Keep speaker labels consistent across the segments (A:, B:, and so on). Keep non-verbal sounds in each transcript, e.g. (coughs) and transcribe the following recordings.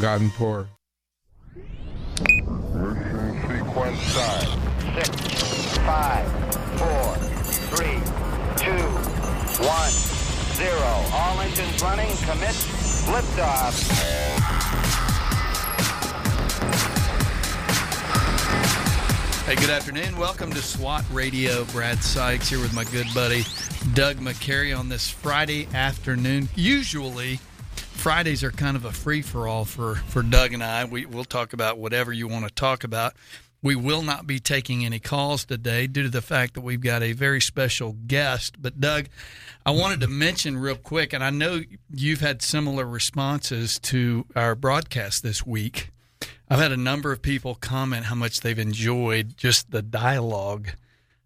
A: Gotten poor.
B: Mission sequence start.
C: Six, five, four, three, two, one, zero. All engines running. Commit. Liftoff.
D: Hey, good afternoon. Welcome to SWAT Radio. Brad Sykes here with my good buddy Doug McCary on this Friday afternoon. Usually, Fridays are kind of a free for all for for Doug and I. We we'll talk about whatever you want to talk about. We will not be taking any calls today due to the fact that we've got a very special guest. But Doug, I wanted to mention real quick, and I know you've had similar responses to our broadcast this week. I've had a number of people comment how much they've enjoyed just the dialogue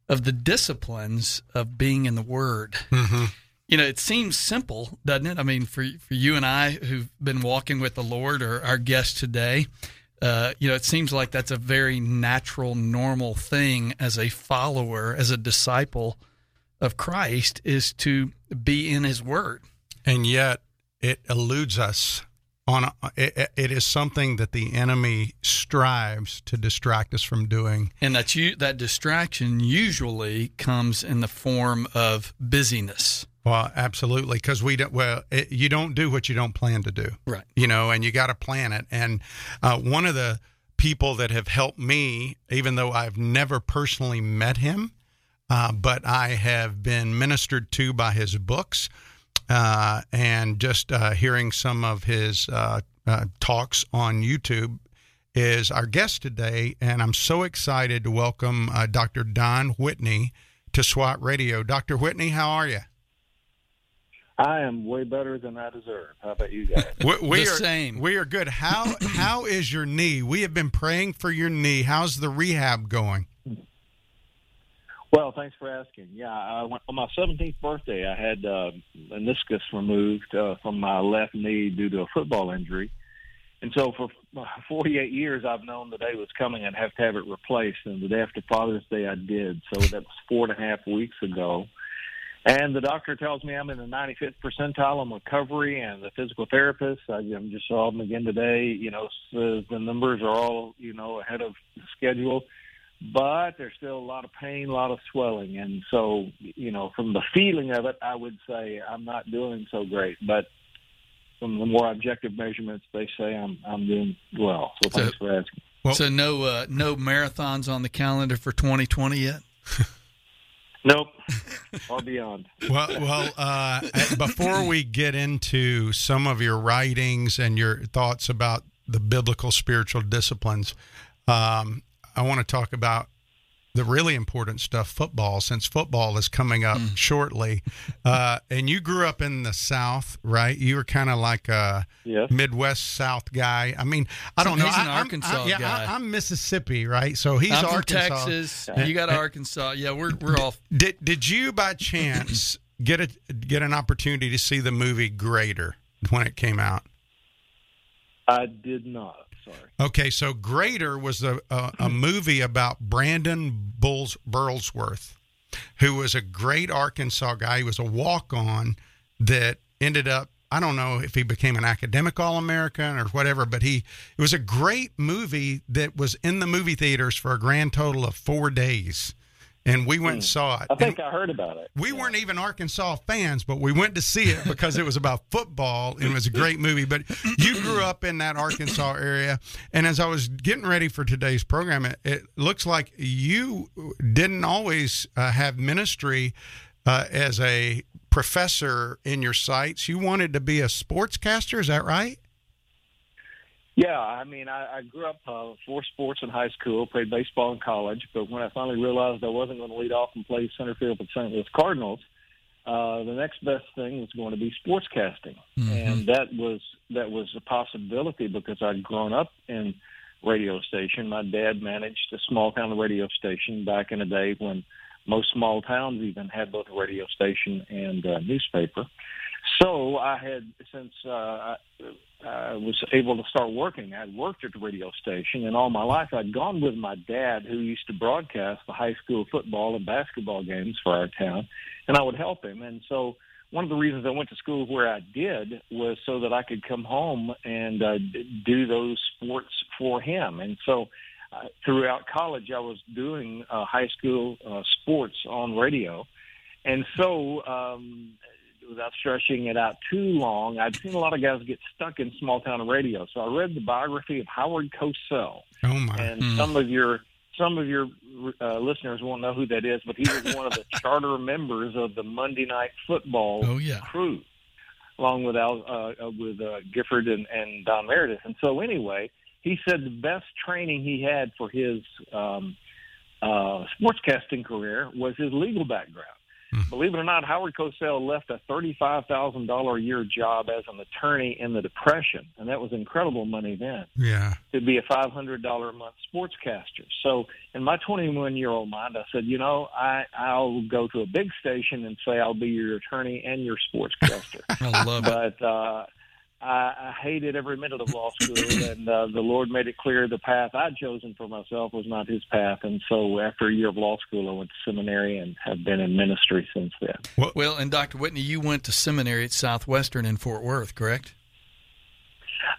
D: of the disciplines of being in the Word.
E: Mm-hmm.
D: You know, it seems simple, doesn't it? I mean, for for you and I who've been walking with the Lord, or our guest today, uh, you know, it seems like that's a very natural, normal thing as a follower, as a disciple of Christ, is to be in His Word.
E: And yet, it eludes us on a, it, it is something that the enemy strives to distract us from doing
D: and that you that distraction usually comes in the form of busyness
E: well absolutely because we don't well it, you don't do what you don't plan to do
D: right
E: you know and you got to plan it and uh, one of the people that have helped me even though i've never personally met him uh, but i have been ministered to by his books uh, and just uh, hearing some of his uh, uh, talks on YouTube is our guest today. And I'm so excited to welcome uh, Dr. Don Whitney to SWAT Radio. Dr. Whitney, how are you?
F: I am way better than I deserve. How about you guys?
E: we, we
D: the
E: are,
D: same.
E: We are good. How how is your knee? We have been praying for your knee. How's the rehab going?
F: Well, thanks for asking. Yeah, I went, on my 17th birthday, I had uh, meniscus removed uh, from my left knee due to a football injury. And so for 48 years, I've known the day was coming. I'd have to have it replaced. And the day after Father's Day, I did. So that was four and a half weeks ago. And the doctor tells me I'm in the 95th percentile on recovery, and the physical therapist, I just saw them again today. You know, says the numbers are all you know ahead of schedule but there's still a lot of pain, a lot of swelling, and so you know, from the feeling of it, I would say I'm not doing so great. But from the more objective measurements, they say I'm I'm doing well. So thanks
D: So-
F: for asking.
E: Well-
D: so no uh, no marathons on the calendar for 2020 yet. (laughs)
F: Nope, or beyond.
E: Well, well. Uh, before we get into some of your writings and your thoughts about the biblical spiritual disciplines, um, I want to talk about the really important stuff, football, since football is coming up shortly. Uh, and you grew up in the South, right? You were kind of like a
F: Yes.
E: Midwest South guy. I mean, I don't
D: So
E: know.
D: he's an
E: I- I'm-
D: Arkansas
E: I, yeah,
D: guy.
E: I, I'm Mississippi, right? So he's
D: I'm from
E: Arkansas.
D: Texas. You got Arkansas. Yeah, we're we're all.
E: Did did you by chance (clears throat) get a get an opportunity to see the movie Greater when it came out?
F: I did not. Sorry.
E: Okay, so Greater was a a, a hmm. movie about Brandon Bulls Burlsworth, who was a great Arkansas guy. He was a walk on that ended up. I don't know if he became an academic All American or whatever, but he it was a great movie that was in the movie theaters for a grand total of four days, and we went and saw it.
F: I think
E: And-
F: I heard about it.
E: we weren't even Arkansas fans, but we went to see it because it was about football and it was a great movie. But you grew up in that Arkansas area. And as I was getting ready for today's program, it, it looks like you didn't always uh, have ministry uh, as a professor in your sights. You wanted to be a sportscaster, is that right?
F: Yeah, I mean, I, I grew up uh, for sports in high school, played baseball in college, but when I finally realized I wasn't going to lead off and play center field for the St. Louis Cardinals, uh, the next best thing was going to be sportscasting, and that was that was a possibility because I'd grown up in radio station. My dad managed a small town radio station back in the day when most small towns even had both a radio station and a newspaper. So I had, since uh, I, I was able to start working, I'd worked at the radio station, and all my life I'd gone with my dad, who used to broadcast the high school football and basketball games for our town, and I would help him. And so one of the reasons I went to school where I did was so that I could come home and uh, do those sports for him. And so uh, throughout college, I was doing uh, high school uh, sports on radio. And so, um, without stretching it out too long, I'd seen a lot of guys get stuck in small town radio. So I read the biography of Howard Cosell.
E: Oh my!
F: And some of your some of your uh, listeners won't know who that is, but he was one of the (laughs) charter members of the Monday Night Football
D: Oh, yeah.
F: crew, along with Al, uh, uh, with uh, Gifford and, and Don Meredith. And so, anyway, he said the best training he had for his um, uh, sportscasting career was his legal background. Believe it or not, Howard Cosell left a thirty-five thousand dollar a year job as an attorney in the Depression, and that was incredible money then
E: Yeah.
F: to be a five hundred dollar a month sportscaster. So in my twenty one year old mind, I said, you know, I I'll go to a big station and say I'll be your attorney and your (laughs) sportscaster.
D: I love it.
F: but uh, I, I hated every minute of law school, (coughs) and uh, the Lord made it clear the path I'd chosen for myself was not His path. And so after a year of law school, I went to seminary and have been in ministry since then.
D: Well, and Dr. Whitney, you went to seminary at Southwestern in Fort Worth, correct?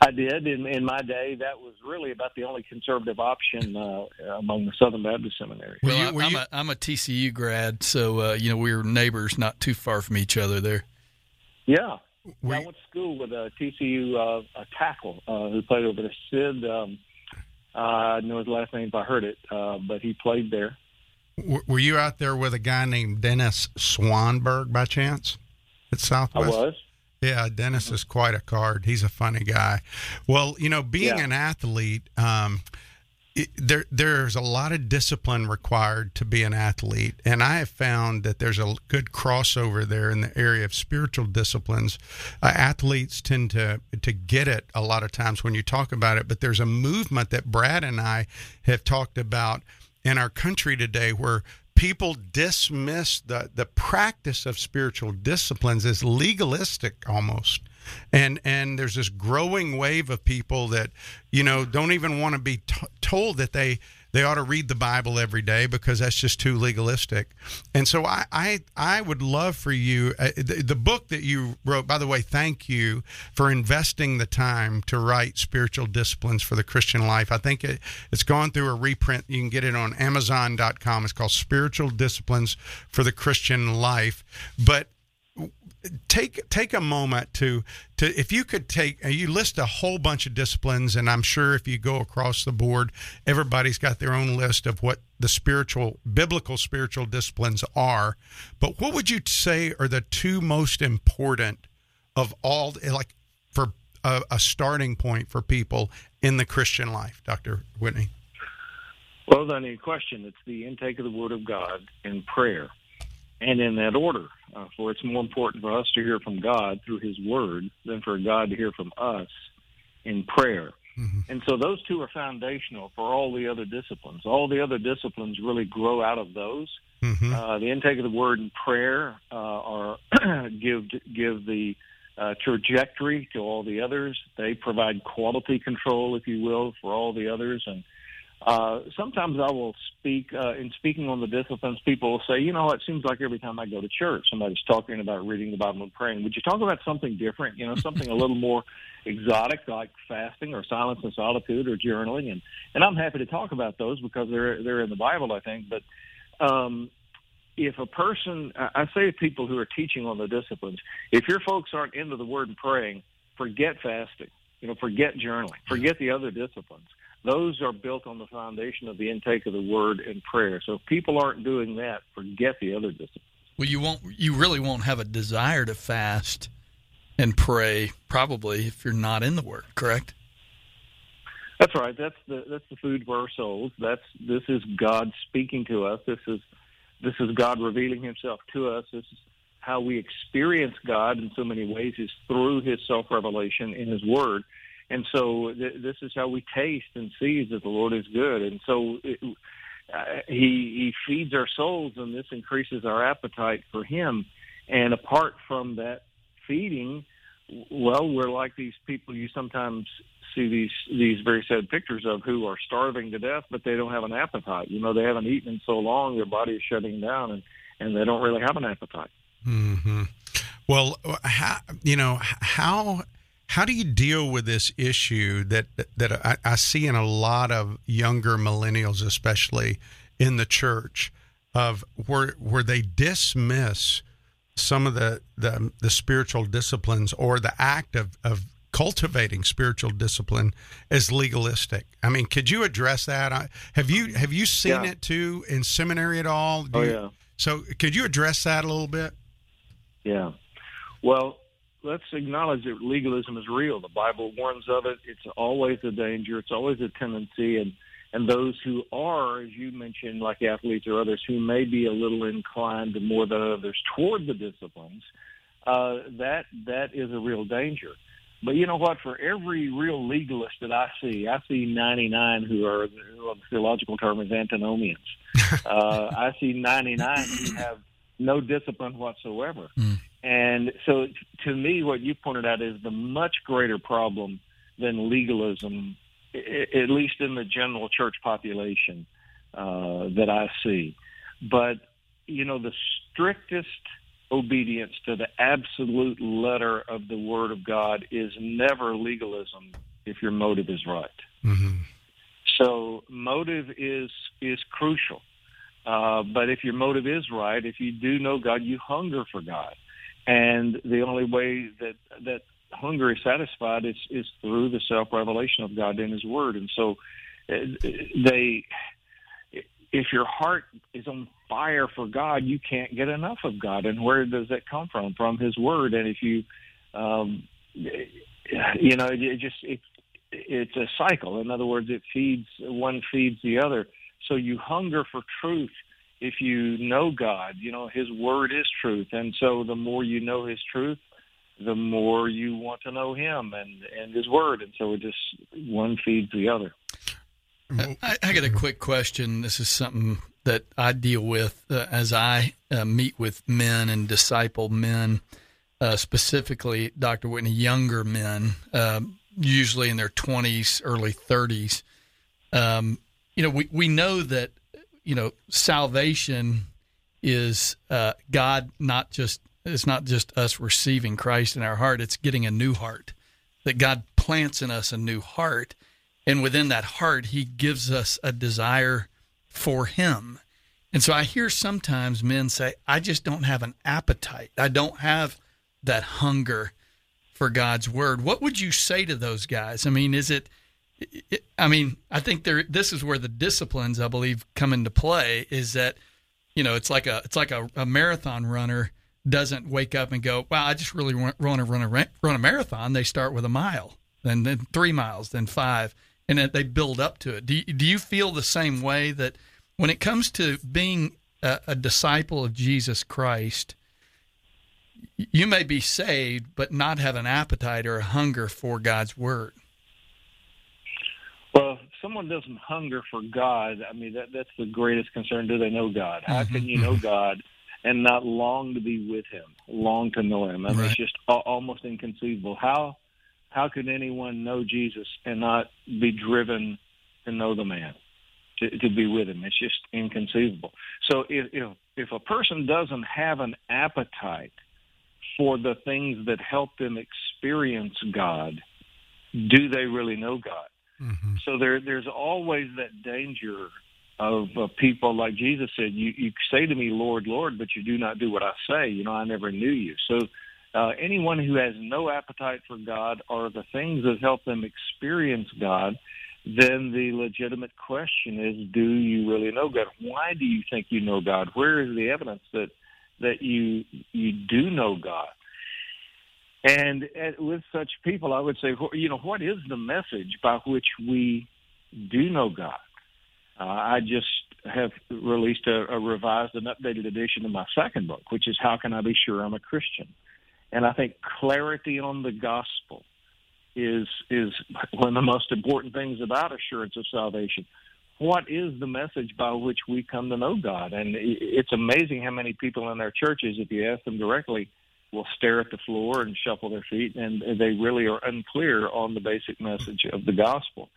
F: I did in in my day. That was really about the only conservative option uh, among the Southern Baptist seminaries.
D: Well,
E: you-
D: I-
E: were
D: I'm,
E: you-
D: a, I'm a TCU grad, so uh, you know we were neighbors, not too far from each other there.
F: Yeah.
E: Were
F: I went to school with a TCU uh, a tackle uh, who played over there. Sid, um, uh, I know his last name if I heard it, uh, but he played there.
E: W- Were you out there with a guy named Dennis Swanberg by chance at Southwest?
F: I was.
E: Yeah, Dennis is quite a card. He's a funny guy. Well, you know, being
F: Yeah.
E: an athlete, um, it, there there's a lot of discipline required to be an athlete, and I have found that there's a good crossover there in the area of spiritual disciplines. Uh, athletes tend to to get it a lot of times when you talk about it, but there's a movement that Brad and I have talked about in our country today where people dismiss the the practice of spiritual disciplines as legalistic almost. And and there's this growing wave of people that you know don't even want to be t- told that they they ought to read the Bible every day because that's just too legalistic. And so I I, I would love for you uh, the, the book that you wrote. By the way, thank you for investing the time to write spiritual disciplines for the Christian life. I think it, it's gone through a reprint. You can get it on Amazon.com. It's called Spiritual Disciplines for the Christian Life. But take take a moment to to if you could take uh, you list a whole bunch of disciplines and i'm sure if you go across the board everybody's got their own list of what the spiritual biblical spiritual disciplines are but what would you say are the two most important of all like for a, a starting point for people in the christian life dr whitney
F: Well, without any question, it's the intake of the Word of God in prayer, and in that order. Uh, for it's more important for us to hear from God through His Word than for God to hear from us in prayer. And so those two are foundational for all the other disciplines. All the other disciplines really grow out of those.
E: mm-hmm.
F: Uh, the intake of the Word and prayer uh, are (clears throat) give give the uh, trajectory to all the others. They provide quality control, if you will, for all the others. And uh, sometimes I will speak uh, in speaking on the disciplines. People will say, you know, it seems like every time I go to church, somebody's talking about reading the Bible and praying. Would you talk about something different? You know, something a little more exotic, like fasting or silence and solitude or journaling. And and I'm happy to talk about those because they're they're in the Bible, I think. But um, if a person, I say to people who are teaching on the disciplines, if your folks aren't into the Word and praying, forget fasting. You know, forget journaling. Forget the other disciplines. Those are built on the foundation of the intake of the Word and prayer. So if people aren't doing that, forget the other disciplines.
D: Well, you won't. You really won't have a desire to fast and pray, probably, if you're not in the Word. Correct?
F: That's right. That's the that's the food for our souls. That's this is God speaking to us. This is this is God revealing Himself to us. This is how we experience God in so many ways is through His self revelation in His Word. And so th- this is how we taste and see that the Lord is good. And so it, uh, He He feeds our souls, and this increases our appetite for Him. And apart from that feeding, well, we're like these people you sometimes see these these very sad pictures of who are starving to death, but they don't have an appetite. You know, they haven't eaten in so long, their body is shutting down, and and they don't really have an appetite.
E: hmm Well, how, you know how how do you deal with this issue that that I, I see in a lot of younger millennials, especially in the church, of where where they dismiss some of the, the the spiritual disciplines or the act of, of cultivating spiritual discipline as legalistic. I mean, could you address that? Have you have you seen
F: Yeah.
E: it too in seminary at all? Do
F: Oh
E: you-
F: yeah.
E: So could you address that a little bit?
F: Yeah. Well, let's acknowledge that legalism is real. The Bible warns of it. It's always a danger. It's always a tendency, and and those who are, as you mentioned, like athletes or others, who may be a little inclined more than others toward the disciplines, uh, that that is a real danger. But you know what? For every real legalist that I see, I see 99 who are, who the theological term is antinomians. (laughs) uh, I see 99 who have no discipline whatsoever. And so, to me, what you pointed out is the much greater problem than legalism, at least in the general church population uh, that I see. But, you know, the strictest obedience to the absolute letter of the Word of God is never legalism if your motive is right.
E: Mm-hmm.
F: So motive is is crucial. Uh, but if your motive is right, if you do know God, you hunger for God, and the only way that that hunger is satisfied is is through the self revelation of God in His Word. And so, uh, they, if your heart is on fire for God, you can't get enough of God. And where does that come from? From His Word. And if you, um, you know, it just it, it's a cycle. In other words, it feeds one feeds the other. So you hunger for truth. If you know God, you know His Word is truth, and so the more you know His truth, the more you want to know Him and and His Word, and so it just one feeds the other.
D: I, I got a quick question. This is something that I deal with uh, as I uh, meet with men and disciple men, uh, specifically, Dr. Whitney, younger men, um, usually in their 20s, early 30s. Um, you know, we, we know that, you know, salvation is uh, God not just, it's not just us receiving Christ in our heart, it's getting a new heart, that God plants in us a new heart and within that heart he gives us a desire for him. And so i hear sometimes men say i just don't have an appetite. I don't have that hunger for god's word. What would you say to those guys? I mean is it i mean i think there this is where the disciplines i believe come into play is that you know it's like a it's like a, a marathon runner doesn't wake up and go wow i just really want, to run a run a marathon. They start with a mile then then three miles then five and then they build up to it. Do you, do you feel the same way that when it comes to being a, a disciple of jesus christ you may be saved but not have an appetite or a hunger for god's word
F: Well, if someone doesn't hunger for God, I mean that that's the greatest concern. Do they know God? How mm-hmm. can you know God and not long to be with Him, long to know Him? I mean,
D: Right.
F: it's just a- almost inconceivable. How how could anyone know Jesus and not be driven to know the man, to, to be with Him? It's just inconceivable. So if if if a person doesn't have an appetite for the things that help them experience God, do they really know God?
E: Mm-hmm.
F: So there, there's always that danger of uh, people like Jesus said. You, you say to me, Lord, Lord, but you do not do what I say. You know, I never knew you. So uh, anyone who has no appetite for God or the things that help them experience God, then the legitimate question is, do you really know God? Why do you think you know God? Where is the evidence that that you you do know God? And uh, with such people, I would say, you know, what is the message by which we do know God? Uh, I just have released a, a revised and updated edition of my second book, which is How Can I Be Sure I'm a Christian? And I think clarity on the gospel is is one of the most important things about assurance of salvation. What is the message by which we come to know God? And it's amazing how many people in their churches, if you ask them directly, will stare at the floor and shuffle their feet, and they really are unclear on the basic message of the gospel.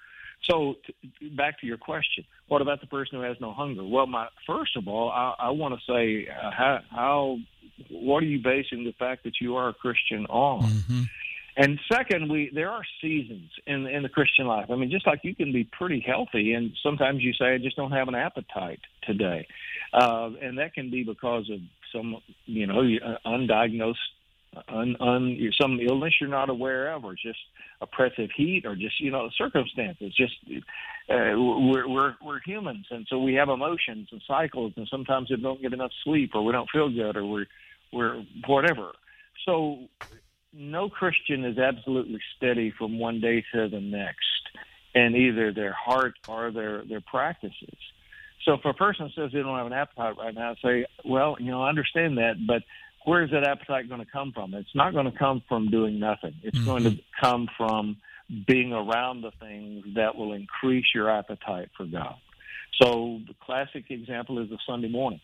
F: So, t- back to your question, what about the person who has no hunger? Well, my first of all, I, I want to say uh, how, how what are you basing the fact that you are a Christian on?
D: Mm-hmm.
F: And second, we there are seasons in in the Christian life. I mean, just like you can be pretty healthy, and sometimes you say, "I just don't have an appetite today," uh, and that can be because of some, you know, uh, undiagnosed, un, un, some illness you're not aware of, or just oppressive heat, or just you know circumstances. Just uh, we're we're we're humans, and so we have emotions and cycles, and sometimes we don't get enough sleep, or we don't feel good, or we're we're whatever. So no Christian is absolutely steady from one day to the next and either their heart or their their practices. So if a person says they don't have an appetite right now, I say, well, you know, I understand that, but where is that appetite going to come from? It's not going to come from doing nothing. It's mm-hmm. going to come from being around the things that will increase your appetite for God. So the classic example is the Sunday morning.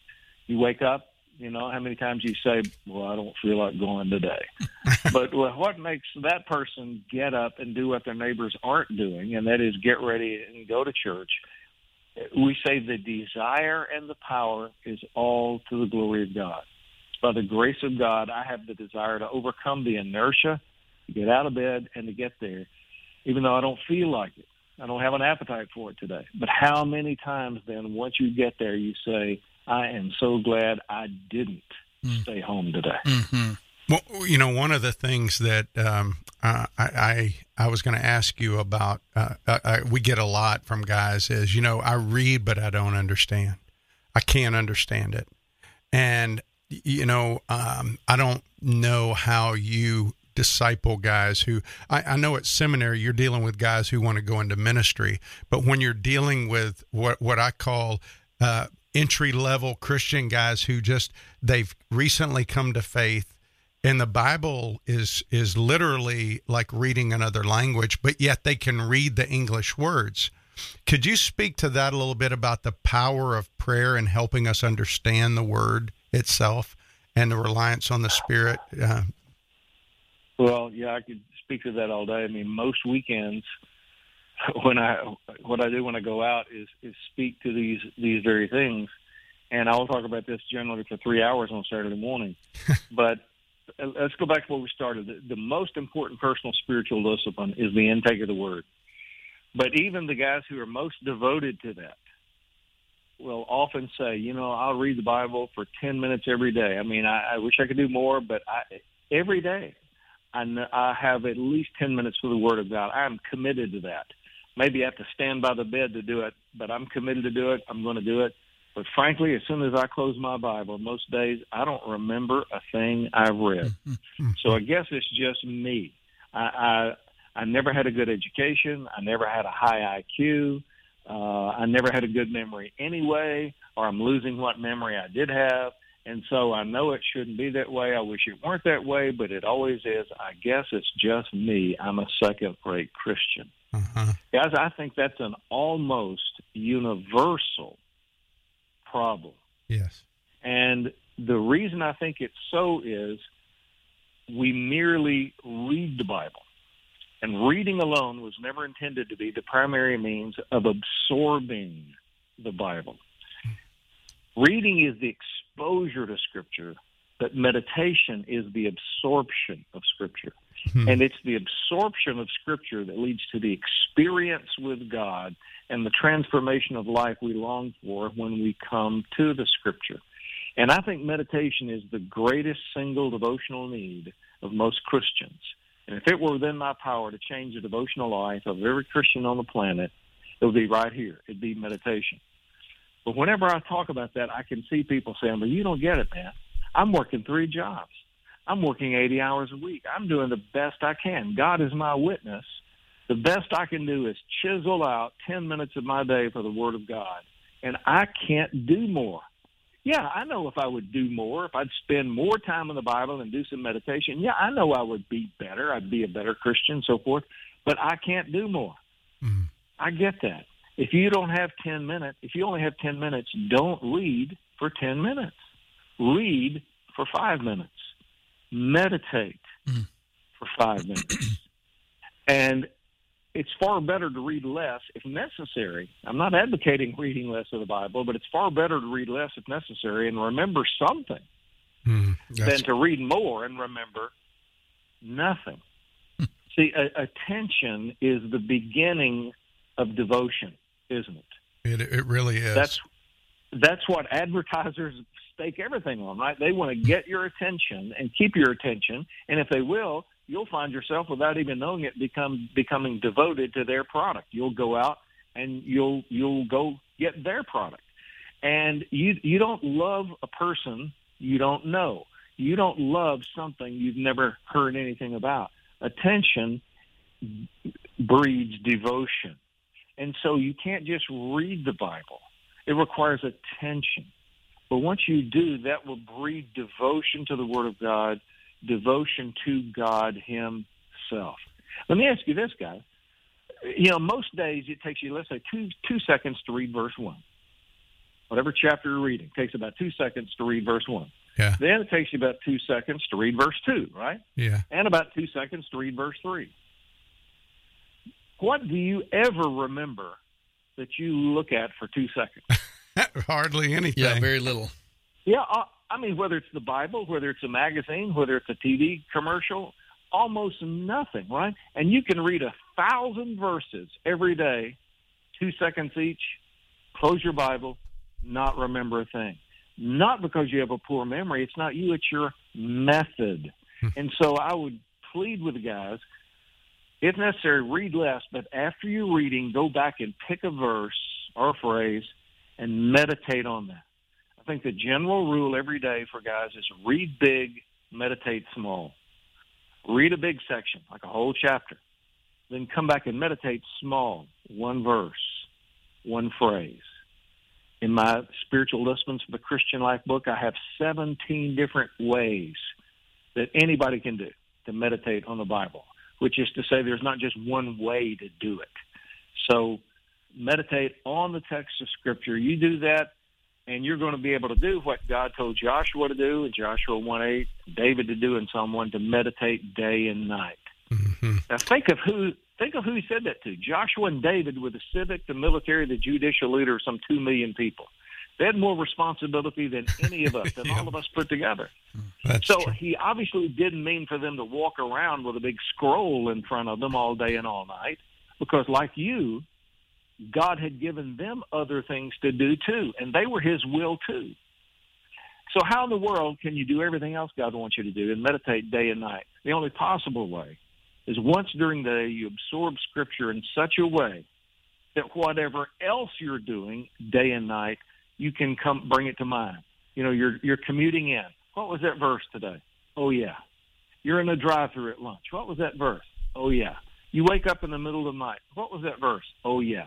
F: You wake up, you know, how many times you say, "Well, I don't feel like going today," (laughs) but what makes that person get up and do what their neighbors aren't doing, and that is get ready and go to church? We say the desire and the power is all to the glory of God. By the grace of God, I have the desire to overcome the inertia, to get out of bed, and to get there, even though I don't feel like it. I don't have an appetite for it today. But how many times then, once you get there, you say, I am so glad I didn't mm. stay home today.
E: Mm-hmm. Well, you know, one of the things that um, I, I, I was going to ask you about, uh, I, uh, uh, we get a lot from guys is, you know, I read but I don't understand. I can't understand it, and you know, um, I don't know how you disciple guys who I, I, know at seminary you're dealing with guys who want to go into ministry, but when you're dealing with what what I call uh, entry level Christian guys who just they've recently come to faith and the Bible is is literally like reading another language, but yet they can read the English words. Could you speak to that a little bit about the power of prayer and helping us understand the word itself and the reliance on the Spirit? Uh,
F: well, yeah, I could speak to that all day. I mean, most weekends (laughs) when I what I do when I go out is is speak to these these very things, and I'll talk about this generally for three hours on Saturday morning. (laughs) but Uh, let's go back to where we started. The, the most important personal spiritual discipline is the intake of the Word. But even the guys who are most devoted to that will often say, you know, I'll read the Bible for ten minutes every day. I mean, I, I wish I could do more, but I, every day I, I have at least 10 minutes for the Word of God. I am committed to that maybe I have to stand by the bed to do it, but I'm committed to do it. I'm going to do it. But frankly, as soon as I close my Bible, most days I don't remember a thing I've read. (laughs) so I guess it's just me. I, I I never had a good education. I never had a high IQ. Uh, I never had a good memory anyway, or I'm losing what memory I did have. And so I know it shouldn't be that way. I wish it weren't that way, but it always is. I guess it's just me. I'm a second rate Christian. Uh-huh. Guys, I think that's an almost universal problem.
E: Yes.
F: And the reason I think it's so is we merely read the Bible. And reading alone was never intended to be the primary means of absorbing the Bible. Hmm. Reading is the exposure to Scripture, but meditation is the absorption of Scripture. Hmm. And it's the absorption of Scripture that leads to the experience with God and the transformation of life we long for when we come to the Scripture. And I think meditation is the greatest single devotional need of most Christians. And if it were within my power to change the devotional life of every Christian on the planet, it would be right here. It'd be meditation. But whenever I talk about that, I can see people saying, well, you don't get it, man. I'm working three jobs. I'm working 80 hours a week. I'm doing the best I can. God is my witness. The best I can do is chisel out 10 minutes of my day for the Word of God. And I can't do more. Yeah, I know if I would do more, if I'd spend more time in the Bible and do some meditation, yeah, I know I would be better. I'd be a better Christian, and so forth. But I can't do more. Mm-hmm. I get that. If you don't have 10 minutes, if you only have 10 minutes, don't read for 10 minutes. Read for five minutes meditate mm. for five minutes. and it's far better to read less if necessary. I'm not advocating reading less of the Bible, but it's far better to read less if necessary and remember something.
E: Mm,
F: than to read more and remember nothing. See, a, attention is the beginning of devotion, isn't it?
E: it, it really is.
F: That's that's what advertisers stake everything on, right? They want to get your attention and keep your attention, and if they will, you'll find yourself without even knowing it become becoming devoted to their product. You'll go out and you'll you'll go get their product. And you you don't love a person you don't know. You don't love something you've never heard anything about. Attention breeds devotion. And so you can't just read the Bible. It requires attention. But once you do, that will breed devotion to the Word of God, devotion to God Himself. Let me ask you this, guys. You know, most days it takes you, let's say, two two seconds to read verse one. Whatever chapter you're reading takes about two seconds to read verse one.
E: Yeah.
F: Then it takes you about two seconds to read verse two, right?
E: yeah.
F: And about two seconds to read verse three. What do you ever remember that you look at for two seconds? (laughs)
E: Hardly anything.
D: Yeah, very little.
F: Yeah, uh, I mean, whether it's the Bible, whether it's a magazine, whether it's a TV commercial, almost nothing, right? And you can read a thousand verses every day, two seconds each, close your Bible, not remember a thing. Not because you have a poor memory. It's not you, it's your method. and so I would plead with the guys, if necessary, read less, but after you're reading, go back and pick a verse or a phrase and meditate on that. I think the general rule every day for guys is read big, meditate small. Read a big section, like a whole chapter. Then come back and meditate small, one verse, one phrase. In my spiritual lessons for the Christian Life book, I have 17 different ways that anybody can do to meditate on the Bible, which is to say there's not just one way to do it. So meditate on the text of Scripture. You do that, and you're going to be able to do what God told Joshua to do in Joshua 1 8, David to do in Psalm 1 to meditate day and night.
E: hmm
F: Now think of who think of who he said that to. Joshua and David were the civic, the military, the judicial leader of some two million people. They had more responsibility than any of us, than (laughs)
E: Yeah.
F: all of us put together.
E: That's
F: So
E: true.
F: he obviously didn't mean for them to walk around with a big scroll in front of them all day and all night, because like you, God had given them other things to do too, and they were His will too. So how in the world can you do everything else God wants you to do and meditate day and night? The only possible way is once during the day you absorb Scripture in such a way that whatever else you're doing day and night, you can come bring it to mind. You know, you're you're commuting in. What was that verse today? Oh yeah. You're in a drive-through at lunch. What was that verse? Oh yeah. You wake up in the middle of the night. What was that verse? Oh yeah.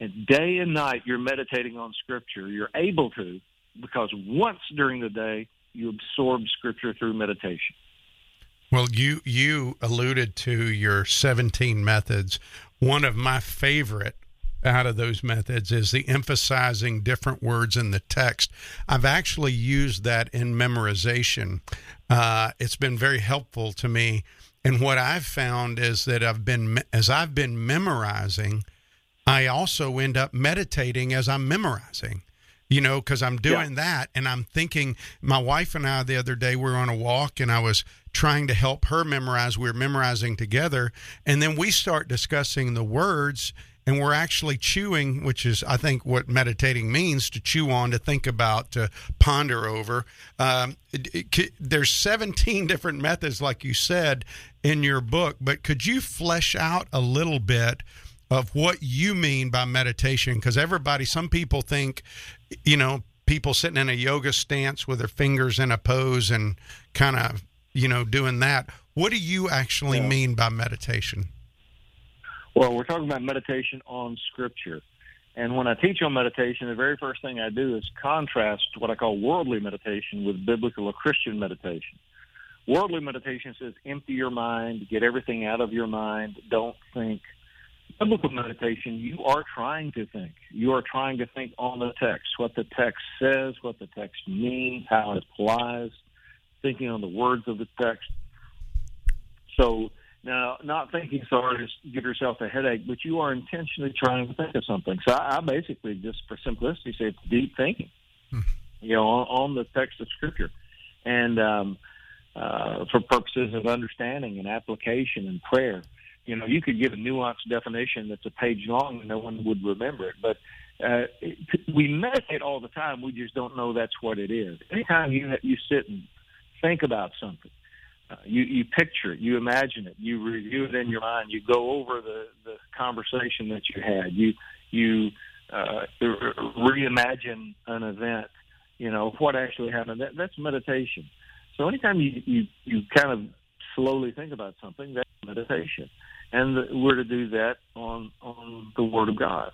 F: And day and night you're meditating on Scripture. You're able to because once during the day you absorb Scripture through meditation.
E: Well, you you alluded to your 17 methods. One of my favorite out of those methods is the emphasizing different words in the text. I've actually used that in memorization. Uh, it's been very helpful to me. And what I've found is that I've been as I've been memorizing, I also end up meditating as I'm memorizing you know, because I'm doing that and I'm thinking. My wife and I the other day we were on a walk and I was trying to help her memorize. We were memorizing together, and then we start discussing the words. And we're actually chewing, which is, I think, what meditating means to chew on, to think about, to ponder over. Um, it, it, there's 17 (laughs) different methods, like you said in your book, but could you flesh out a little bit of what you mean by meditation because everybody some people think you know people sitting in a yoga stance with their fingers in a pose and kind of you know doing that what do you actually
F: Yeah.
E: mean by meditation
F: Well, we're talking about meditation on Scripture. And when I teach on meditation, the very first thing I do is contrast what I call worldly meditation with biblical or Christian meditation. Worldly meditation says empty your mind, get everything out of your mind, don't think. Biblical meditation, you are trying to think. You are trying to think on the text, what the text says, what the text means, how it applies, thinking on the words of the text. So now, not thinking so hard as to give yourself a headache, but you are intentionally trying to think of something. So I, I basically, just for simplicity, say it's deep thinking, you know, on, on the text of Scripture. and um, uh, for purposes of understanding and application and prayer. You know, you could give a nuanced definition that's a page long and no one would remember it, but uh, we meditate all the time. We just don't know that's what it is. Anytime you you sit and think about something, uh, you you picture it, you imagine it, you review it in your mind, you go over the the conversation that you had, you you uh, reimagine an event, you know what actually happened. That, that's meditation. So anytime you, you you kind of slowly think about something, that's meditation, and we're to do that on on the Word of God.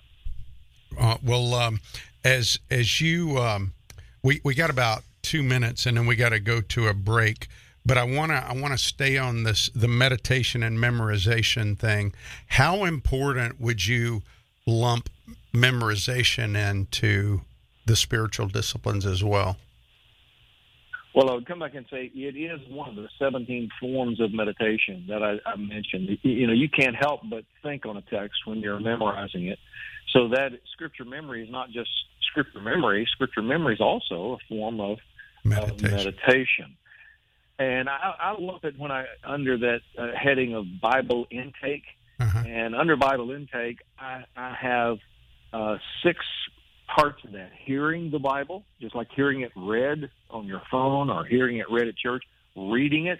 E: Uh, well, um, as as you, um, we we got about two minutes, and then we got to go to a break. But I want to I want to stay on this the meditation and memorization thing. How important would you lump memorization into the spiritual disciplines as well?
F: Well, I would come back and say it is one of the 17 forms of meditation that I, I mentioned. You know, you can't help but think on a text when you're memorizing it. So that scripture memory is not just scripture memory. Scripture memory is also a form of meditation. Of meditation. And I, I lump it when I under that uh, heading of Bible intake. Uh-huh. And under Bible intake, I, I have uh, six parts of that. Hearing the Bible, just like hearing it read on your phone or hearing it read at church, reading it,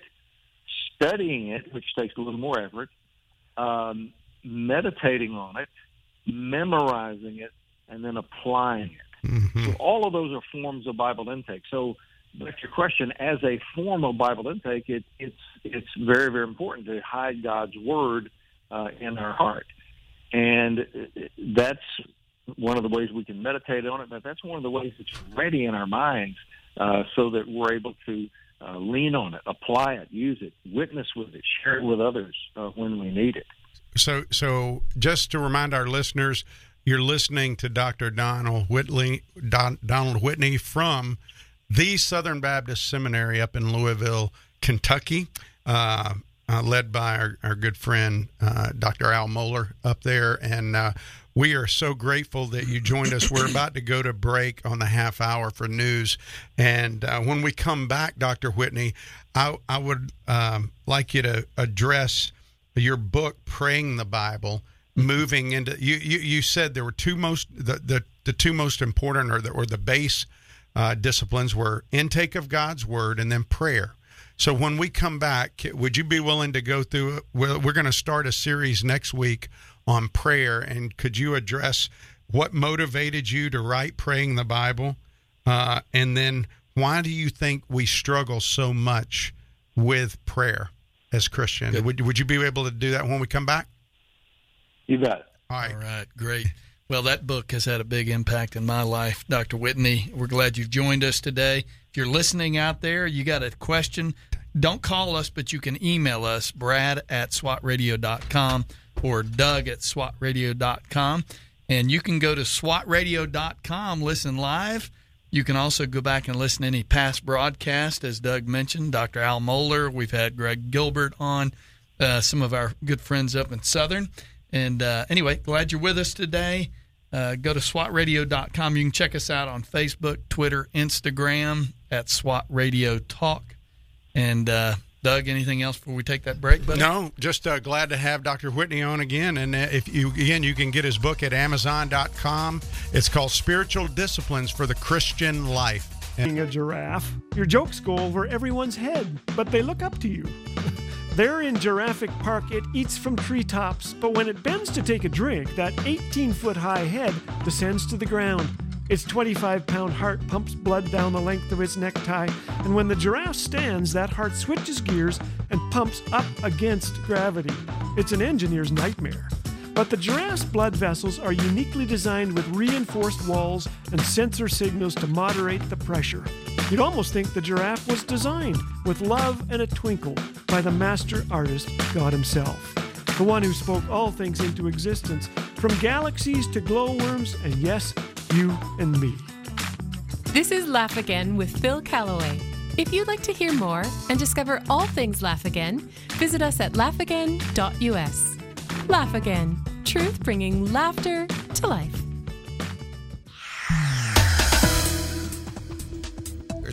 F: studying it, which takes a little more effort, um, meditating on it, memorizing it, and then applying it. Mm-hmm. So all of those are forms of Bible intake. So back to your question, as a form of Bible intake, it, it's it's very very important to hide God's word uh, in our heart, and that's one of the ways we can meditate on it, but that's one of the ways it's ready in our minds uh, so that we're able to uh, lean on it, apply it, use it, witness with it, share it with others uh, when we need it.
E: So, so just to remind our listeners, you're listening to Dr. Donald Whitney, Don, Donald Whitney from the Southern Baptist Seminary up in Louisville, Kentucky. Uh, uh, led by our, our good friend uh, Dr. Al Mohler up there, and uh, we are so grateful that you joined us. We're about to go to break on the half hour for news. And uh, when we come back, Dr. Whitney, I, I would um, like you to address your book, Praying the Bible, moving into you. You, you said there were two most the, the, the two most important or the or the base uh, disciplines were intake of God's word and then prayer. So when we come back, would you be willing to go through? We're, we're going to start a series next week on prayer. And could you address what motivated you to write Praying the Bible? Uh, and then why do you think we struggle so much with prayer as Christians? Would, would you be able to do that when we come back?
F: You bet.
D: All right. All right. Great. Well, that book has had a big impact in my life, Dr. Whitney. We're glad you've joined us today. If you're listening out there, you got a question, don't call us, but you can email us, brad at swatradio.com or Doug at swatradio.com. And you can go to swatradio.com, listen live. You can also go back and listen to any past broadcast, as Doug mentioned. Dr. Al Mohler, we've had Greg Gilbert on, uh, some of our good friends up in Southern. And uh, anyway, glad you're with us today. Uh, go to swatradio.com. You can check us out on Facebook, Twitter, Instagram at SWAT Radio Talk. And uh, Doug, anything else before we take that break? Buddy?
E: No, just uh, glad to have Dr. Whitney on again. And uh, if you again, you can get his book at Amazon.com. It's called Spiritual Disciplines for the Christian Life.
A: Being a giraffe, your jokes go over everyone's head, but they look up to you. (laughs) there in Jurassic Park, it eats from treetops, but when it bends to take a drink, that 18 foot high head descends to the ground. Its 25 pound heart pumps blood down the length of its necktie, and when the giraffe stands, that heart switches gears and pumps up against gravity. It's an engineer's nightmare. But the giraffe's blood vessels are uniquely designed with reinforced walls and sensor signals to moderate the pressure. You'd almost think the giraffe was designed with love and a twinkle by the master artist, God Himself, the one who spoke all things into existence, from galaxies to glowworms, and yes, you and me.
G: This is Laugh Again with Phil Callaway. If you'd like to hear more and discover all things Laugh Again, visit us at laughagain.us. Laugh Again, truth bringing laughter to life.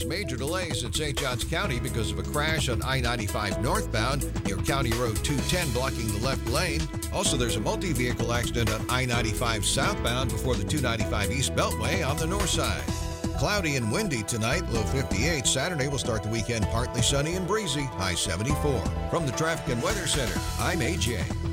H: Major delays in St. Johns County because of a crash on I 95 northbound near County Road 210, blocking the left lane. Also, there's a multi vehicle accident on I 95 southbound before the 295 East Beltway on the north side. Cloudy and windy tonight, low 58. Saturday will start the weekend partly sunny and breezy, high 74. From the Traffic and Weather Center, I'm AJ.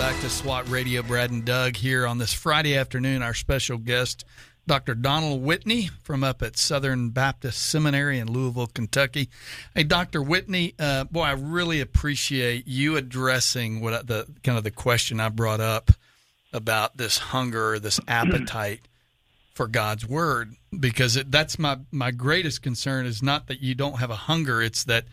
D: Back to SWAT Radio. Brad and Doug here on this Friday afternoon. Our special guest, Dr. Donald Whitney from up at Southern Baptist Seminary in Louisville, Kentucky. Hey, Dr. Whitney, uh, boy, I really appreciate you addressing what the kind of the question I brought up about this hunger, this (clears throat) appetite for God's word, because it, that's my my greatest concern is not that you don't have a hunger; it's that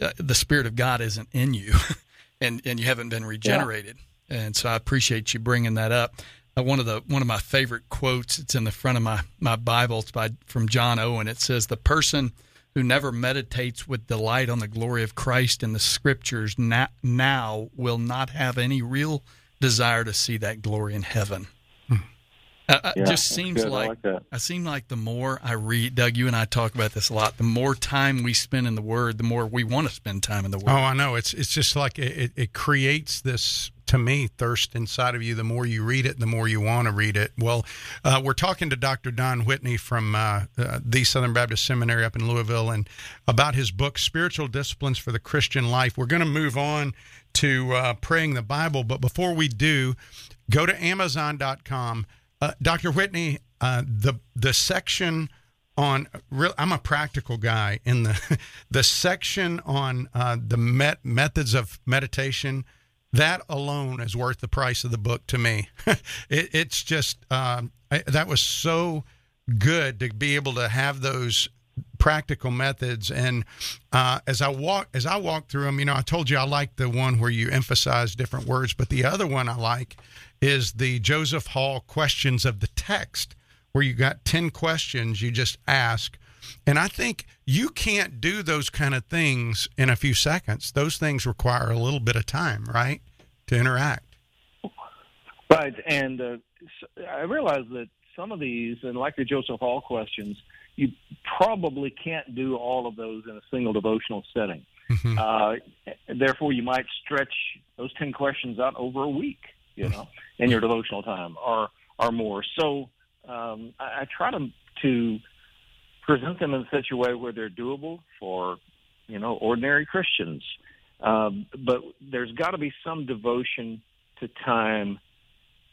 D: uh, the Spirit of God isn't in you, (laughs) and and you haven't been regenerated. And so I appreciate you bringing that up. Uh, one of the one of my favorite quotes. It's in the front of my my Bible. It's by from John Owen. It says, "The person who never meditates with delight on the glory of Christ in the Scriptures na- now will not have any real desire to see that glory in heaven." Uh, uh,
F: Yeah,
D: just seems
F: good. I
D: like,
F: like.
D: I seem like the more I read, Doug, you and I talk about this a lot. The more time we spend in the Word, the more we want to spend time in the Word.
E: Oh, I know. It's it's just like it, it, it creates this to me thirst inside of you. The more you read it, the more you want to read it. Well, uh, we're talking to Dr. Don Whitney from uh, uh, the Southern Baptist Seminary up in Louisville, and about his book "Spiritual Disciplines for the Christian Life." We're going to move on to uh, praying the Bible, but before we do, go to Amazon.com. Uh, Dr. Whitney, uh, the the section on real i'm a practical guy in the (laughs) the section on uh, the met, methods of meditation that alone is worth the price of the book to me (laughs) it, it's just um, I, that was so good to be able to have those practical methods and uh, as i walk as i walk through them you know i told you i like the one where you emphasize different words but the other one i like is the joseph hall questions of the text where you got 10 questions you just ask. And I think you can't do those kind of things in a few seconds. Those things require a little bit of time, right? To interact.
F: Right, and uh, I realize that some of these, and like the Joseph Hall questions, you probably can't do all of those in a single devotional setting. Uh, therefore, you might stretch those ten questions out over a week, you know, in your devotional time, or or more. So um, I, I try to to present them in such a way where they're doable for you know ordinary Christians. Um, but there's got to be some devotion to time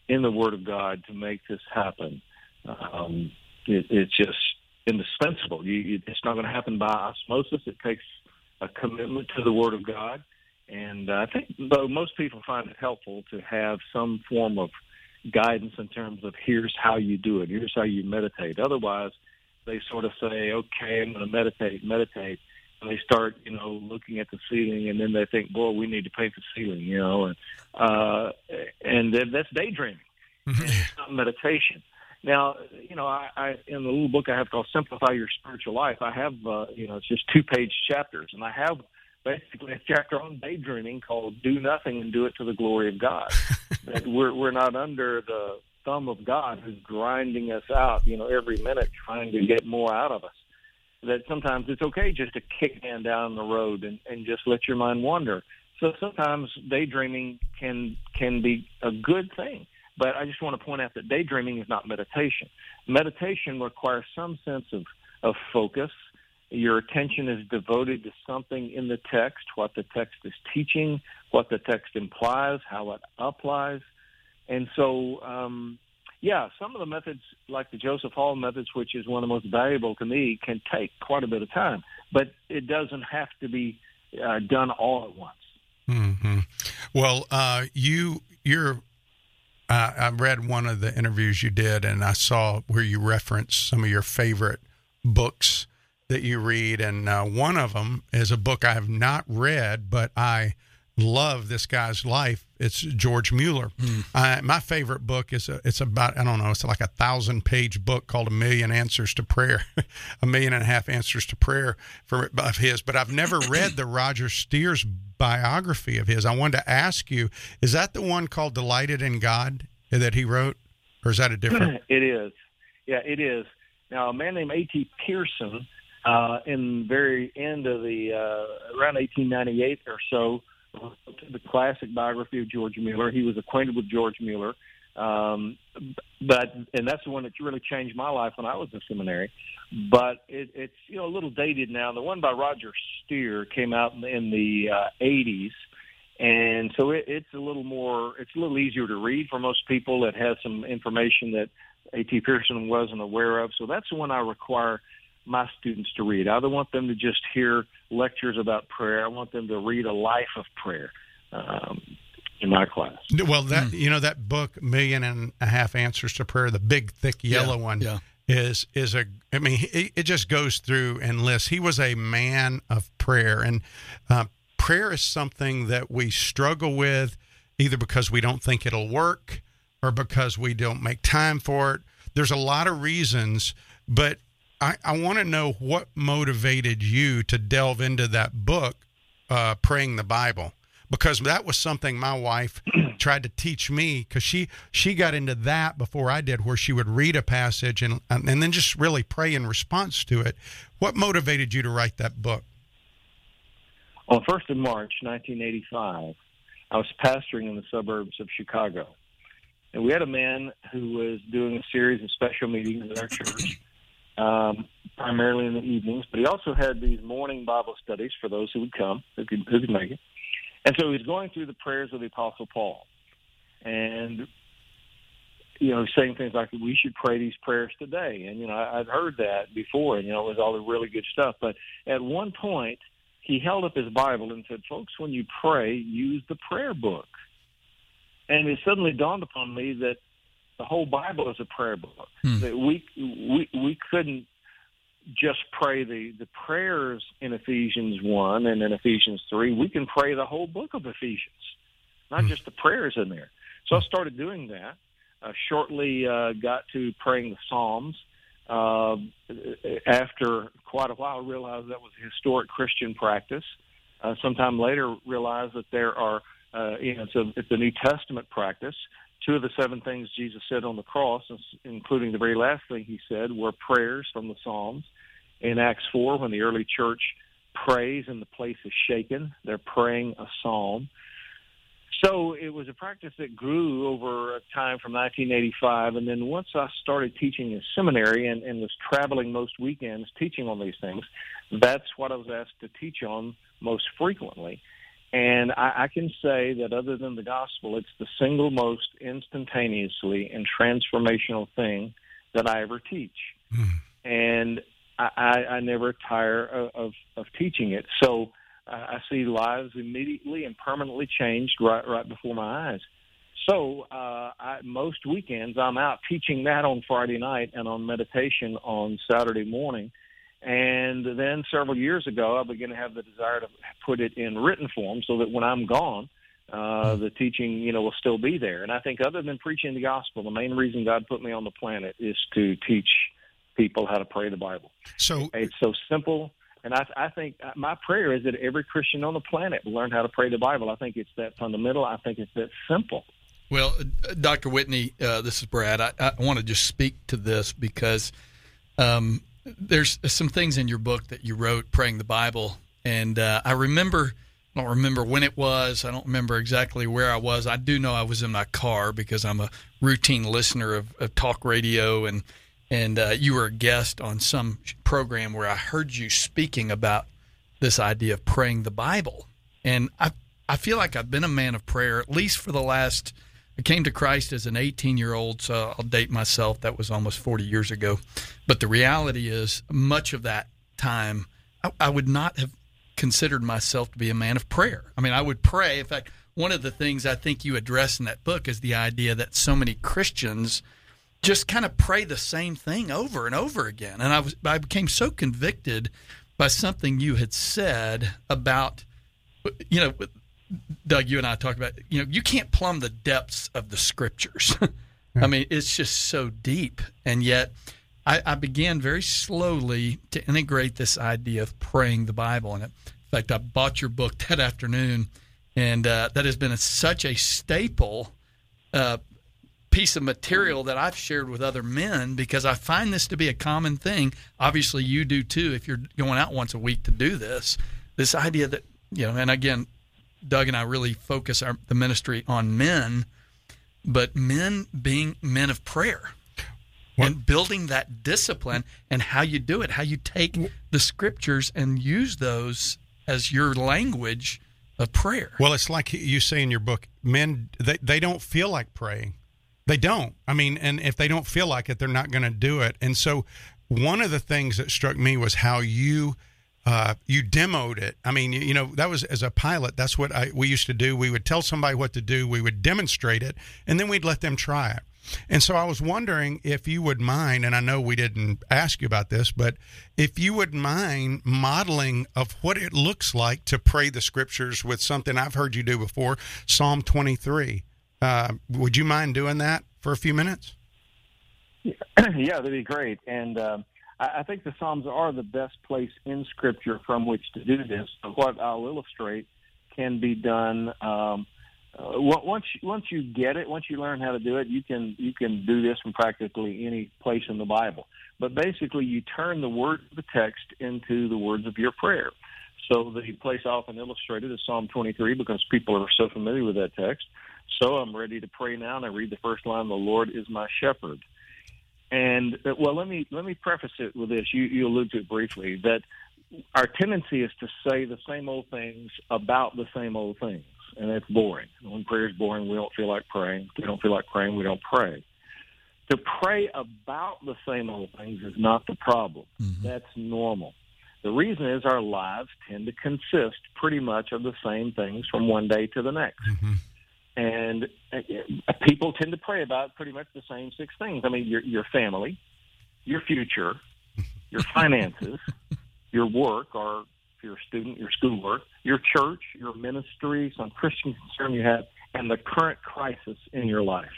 F: in the Word of God to make this happen. Um, it, it's just indispensable. You, it's not going to happen by osmosis. It takes a commitment to the Word of God. And uh, I think, though, most people find it helpful to have some form of guidance in terms of here's how you do it, here's how you meditate. Otherwise, they sort of say, okay, I'm going to meditate, meditate. And they start, you know, looking at the ceiling, and then they think, boy, we need to paint the ceiling, you know, and uh, and then that's daydreaming, (laughs) it's not meditation. Now, you know, I, I in the little book I have called "Simplify Your Spiritual Life," I have, uh, you know, it's just two page chapters, and I have basically a chapter on daydreaming called "Do Nothing and Do It to the Glory of God." (laughs) that we're we're not under the thumb of God who's grinding us out, you know, every minute trying to get more out of us. That sometimes it's okay just to kick man down the road and, and just let your mind wander. So sometimes daydreaming can can be a good thing. But I just want to point out that daydreaming is not meditation. Meditation requires some sense of, of focus. Your attention is devoted to something in the text, what the text is teaching, what the text implies, how it applies. And so um, yeah, some of the methods, like the Joseph Hall methods, which is one of the most valuable to me, can take quite a bit of time, but it doesn't have to be uh, done all at once.
E: hmm Well, uh, you you're. Uh, I read one of the interviews you did, and I saw where you referenced some of your favorite books that you read, and uh, one of them is a book I have not read, but I love this guy's life. It's George Mueller. Uh, my favorite book is a, it's about I don't know it's like a thousand page book called A Million Answers to Prayer, (laughs) a million and a half answers to prayer for of his. But I've never (clears throat) read the Roger Steer's biography of his. I wanted to ask you: Is that the one called Delighted in God that he wrote, or is that a different? (clears throat)
F: it is. Yeah, it is. Now, a man named A.T. Pierson, uh, in the very end of the uh, around 1898 or so, the classic biography of George Mueller. He was acquainted with George Mueller, um, but and that's the one that really changed my life when I was in seminary. But it, it's you know a little dated now. The one by Roger Steer came out in, the uh, 80s. And so it, it's a little more, it's a little easier to read for most people. It has some information that A.T. Pierson wasn't aware of. So that's the one I require my students to read. I don't want them to just hear lectures about prayer. I want them to read a life of prayer um, in my class.
E: Well, that you know that book, Million and a Half Answers to Prayer, the big thick yellow
D: Yeah,
E: one,
D: yeah.
E: is is a. I mean, it, it just goes through and lists. He was a man of prayer, and uh, prayer is something that we struggle with, either because we don't think it'll work, or because we don't make time for it. There's a lot of reasons, but I, I want to know what motivated you to delve into that book, uh, praying the Bible, because that was something my wife (clears throat) tried to teach me. Because she she got into that before I did, where she would read a passage and and then just really pray in response to it. What motivated you to write that book?
F: On the 1st of March, 1985, I was pastoring in the suburbs of Chicago. And we had a man who was doing a series of special meetings at our church, um, primarily in the evenings, but he also had these morning Bible studies for those who would come, who could, who could make it. And so he was going through the prayers of the Apostle Paul. And, you know, saying things like, we should pray these prayers today. And, you know, I, I'd heard that before, and, you know, it was all the really good stuff. But at one point, he held up his Bible and said, folks, when you pray, use the prayer book. And it suddenly dawned upon me that the whole Bible is a prayer book. That we we we couldn't just pray the the prayers in Ephesians one and in Ephesians three. We can pray the whole book of Ephesians, not just the prayers in there. So I started doing that. Uh, shortly uh, got to praying the Psalms. Uh, after quite a while, realized that was a historic Christian practice. Uh, sometime later, realized that there are, uh, you know, it's a, it's a New Testament practice. Two of the seven things Jesus said on the cross, including the very last thing he said, were prayers from the Psalms. In Acts 4, when the early church prays and the place is shaken, they're praying a psalm. So it was a practice that grew over a time from 1985. And then once I started teaching in seminary and, and was traveling most weekends teaching on these things, that's what I was asked to teach on most frequently. And I, I can say that other than the gospel, it's the single most instantaneously and transformational thing that I ever teach. And I, I, I never tire of, of, of teaching it. So uh, I see lives immediately and permanently changed right right before my eyes. So uh, I, most weekends I'm out teaching that on Friday night and on meditation on Saturday morning. And then several years ago, I began to have the desire to put it in written form so that when I'm gone, uh, the teaching, you know, will still be there. And I think other than preaching the gospel, the main reason God put me on the planet is to teach people how to pray the Bible.
E: So
F: It's so simple. And I, I think my prayer is that every Christian on the planet will learn how to pray the Bible. I think it's that fundamental. I think it's that simple.
D: Well, uh, Dr. Whitney, uh, this is Brad. I, I want to just speak to this because um, there's some things in your book that you wrote, praying the Bible, and uh, I remember. I don't remember when it was. I don't remember exactly where I was. I do know I was in my car because I'm a routine listener of, of talk radio, and and uh, you were a guest on some program where I heard you speaking about this idea of praying the Bible, and I I feel like I've been a man of prayer at least for the last I came to Christ as an 18 year old, so I'll date myself. That was almost 40 years ago. But the reality is, much of that time, I, I would not have considered myself to be a man of prayer. I mean, I would pray. In fact, one of the things I think you address in that book is the idea that so many Christians just kind of pray the same thing over and over again. And I was I became so convicted by something you had said about you know Doug, you and I talked about, you know, you can't plumb the depths of the scriptures. (laughs) I mean, it's just so deep. And yet, I, I, began very slowly to integrate this idea of praying the Bible. in it. in fact, I bought your book that afternoon, and uh, that has been a, such a staple uh, piece of material that I've shared with other men because I find this to be a common thing. Obviously, you do too if you're going out once a week to do this. This idea that, you know, and again, Doug and I really focus our the ministry on men, but men being men of prayer. What? And building that discipline and how you do it, how you take the scriptures and use those as your language of prayer.
E: Well, it's like you say in your book, men they, they don't feel like praying. They don't. I mean, and if they don't feel like it, they're not going to do it. And so one of the things that struck me was how you uh, you demoed it. I mean, you, know, that was as a pilot. That's what I, we used to do. We would tell somebody what to do. We would demonstrate it, and then we'd let them try it. And so I was wondering if you would mind, and I know we didn't ask you about this, but if you would mind modeling of what it looks like to pray the scriptures with something I've heard you do before, Psalm 23. Uh, would you mind doing that for a few minutes? (clears throat)
F: Yeah, that'd be great. And um, I think the Psalms are the best place in Scripture from which to do this. What I'll illustrate can be done um, uh, once once you get it, once you learn how to do it, you can you can do this from practically any place in the Bible. But basically, you turn the words of the text into the words of your prayer. So the place often illustrated is Psalm 23 because people are so familiar with that text. So I'm ready to pray now, and I read the first line: "The Lord is my shepherd." And uh, well, let me let me preface it with this. You you alluded to it briefly that our tendency is to say the same old things about the same old things, and that's boring. When prayer is boring, we don't feel like praying. If we don't feel like praying, we don't pray. To pray about the same old things is not the problem. Mm-hmm. That's normal. The reason is our lives tend to consist pretty much of the same things from one day to the next. Mm-hmm and uh, people tend to pray about pretty much the same six things. I mean, your your family, your future, your finances, (laughs) your work, or if you're a student, your schoolwork, your church, your ministry, some Christian concern you have, and the current crisis in your life.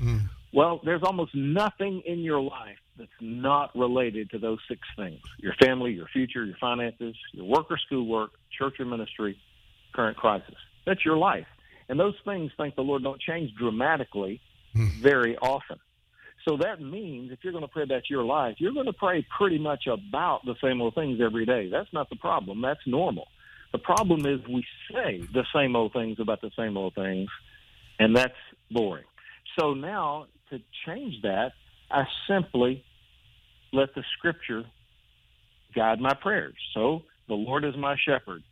F: Mm. Well, there's almost nothing in your life that's not related to those six things your family, your future, your finances, your work or schoolwork, church or ministry, current crisis. That's your life. And those things, thank the Lord, don't change dramatically hmm. very often. So that means if you're going to pray about your life, you're going to pray pretty much about the same old things every day. That's not the problem. That's normal. The problem is we say the same old things about the same old things, and that's boring. So now to change that, I simply let the scripture guide my prayers. So the Lord is my shepherd.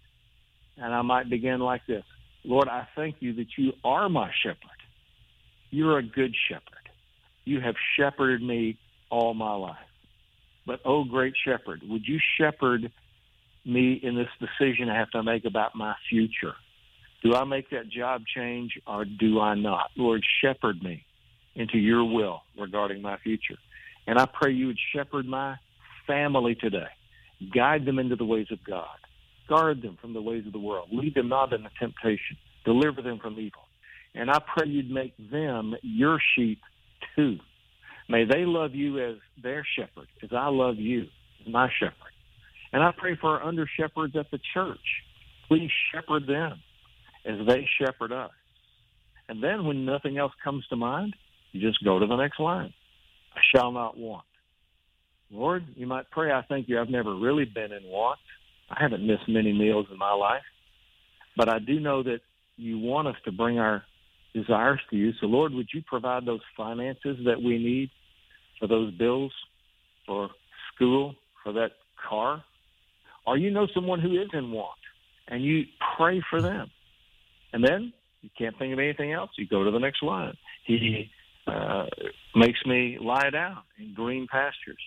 F: And I might begin like this Lord, I thank you that you are my shepherd. You're a good shepherd. You have shepherded me all my life. But, oh, great shepherd, would you shepherd me in this decision I have to make about my future? Do I make that job change or do I not? Lord, shepherd me into your will regarding my future. And I pray you would shepherd my family today. Guide them into the ways of God. Guard them from the ways of the world. Lead them not into temptation. Deliver them from evil. And I pray you'd make them your sheep too. May they love you as their shepherd, as I love you as my shepherd. And I pray for our under shepherds at the church. Please shepherd them as they shepherd us. And then when nothing else comes to mind, you just go to the next line. I shall not want. Lord, you might pray, I thank you I've never really been in want. I haven't missed many meals in my life, but I do know that you want us to bring our desires to you. So, Lord, would you provide those finances that we need for those bills, for school, for that car? Or you know someone who is in want, and you pray for them. And then You can't think of anything else. You go to the next line. He uh, makes me lie down in green pastures.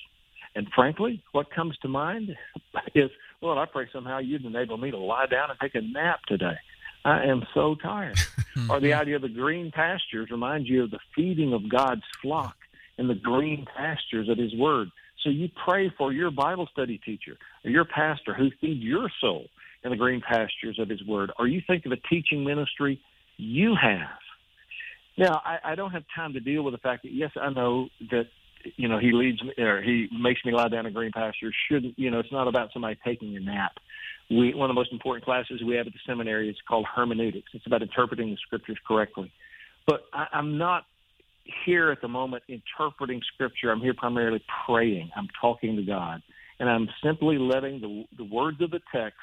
F: And frankly, what comes to mind (laughs) is, Lord, I pray somehow you'd enable me to lie down and take a nap today. I am so tired. (laughs) or the idea of the green pastures reminds you of the feeding of God's flock in the green pastures of His Word. So you pray for your Bible study teacher or your pastor who feeds your soul in the green pastures of His Word. Or you think of a teaching ministry you have. Now, I, I don't have time to deal with the fact that yes, I know that you know he leads me or he makes me lie down in green pastures. Shouldn't you know? It's not about somebody taking a nap. We one of the most important classes we have at the seminary is called hermeneutics. It's about interpreting the scriptures correctly. But I, I'm not here at the moment interpreting scripture. I'm here primarily praying. I'm talking to God, and I'm simply letting the the words of the text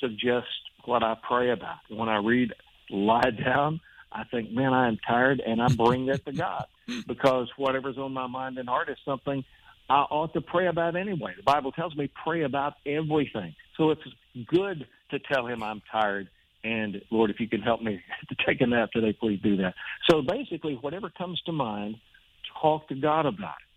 F: suggest what I pray about. When I read lie down, I think, man, I am tired, and I bring that to (laughs) God because whatever's on my mind and heart is something I ought to pray about anyway. The Bible tells me pray about everything. So it's good to tell him I'm tired and Lord, if you can help me (laughs) to take a nap today, please do that. So basically, whatever comes to mind, talk to God about it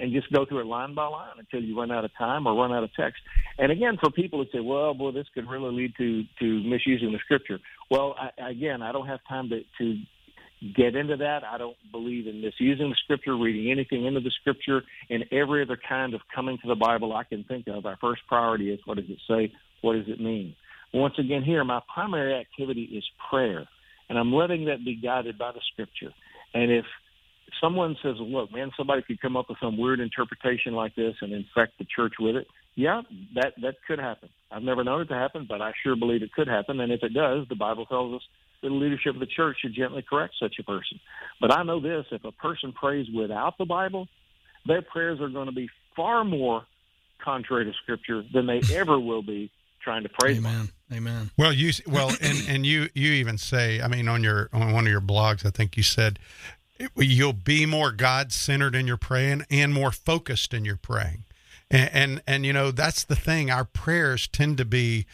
F: and just go through it line by line until you run out of time or run out of text. And again, for people who say, "Well, boy, this could really lead to to misusing the scripture," well, I, again, I don't have time to to get into that. I don't believe in misusing the scripture, reading anything into the scripture, and every other kind of coming to the Bible I can think of. Our first priority is what does it say? What does it mean? Once again, here, my primary activity is prayer, and I'm letting that be guided by the scripture. And if someone says, "Look, man, somebody could come up with some weird interpretation like this and infect the church with it," yeah, that that could happen. I've never known it to happen, but I sure believe it could happen. And if it does, the Bible tells us that the leadership of the church should gently correct such a person. But I know this: if a person prays without the Bible, their prayers are going to be far more contrary to Scripture than they (laughs) ever will be trying to pray.
D: Amen. Amen.
E: Well, you well, and and you you even say, I mean, on your on one of your blogs, I think you said you'll be more God centered in your praying and more focused in your praying, and, and and you know that's the thing. Our prayers tend to be,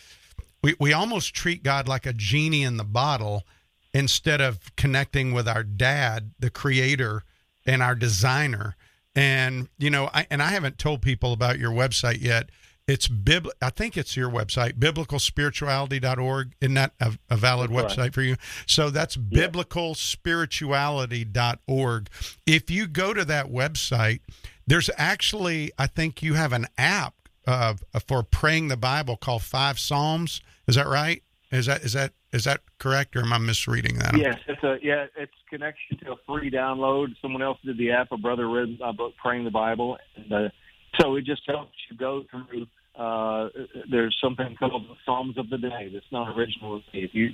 E: we we almost treat God like a genie in the bottle instead of connecting with our Dad, the Creator, and our Designer. And you know, I and I haven't told people about your website yet. It's bib. I think it's your website, biblicalspirituality.org. Isn't that a, a valid
F: That's
E: website
F: right.
E: for you? So that's biblicalspirituality.org. If you go to that website, there's actually, I think you have an app uh, for praying the Bible called Five Psalms. Is that right? Is that is that is that correct, or am I misreading that?
F: Yes, it's a yeah, it's connection to a free download. Someone else did the app. A brother read my book, Praying the Bible, and uh, so it just helps you go through. Uh, there's something called the Psalms of the Day. That's not original. If you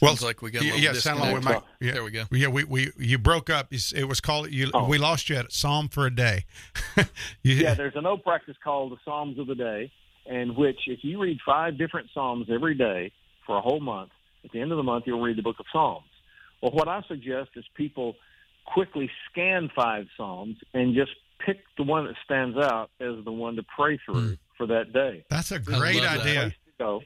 E: Well,
D: Sounds like we got a
E: yeah,
D: little
E: yeah, sound like we might. Yeah,
D: There we go.
E: Yeah, we, we you broke up. It was called you.
F: Oh.
E: We lost you at Psalm for a day. (laughs) You-
F: yeah, there's an old practice called the Psalms of the Day, in which if you read five different Psalms every day for a whole month, at the end of the month you'll read the book of Psalms. Well, what I suggest is people quickly scan five Psalms and just pick the one that stands out as the one to pray through for that day.
E: That's a great idea.
F: Place to go.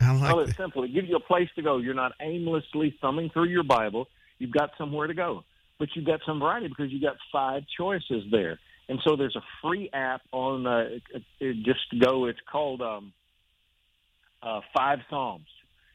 E: I like
F: Well,
E: that.
F: it's simple. It gives you a place to go. You're not aimlessly thumbing through your Bible. You've got somewhere to go, but you've got some variety because you've got five choices there. And so there's a free app on uh, it, it just go. It's called um, uh, Five Psalms.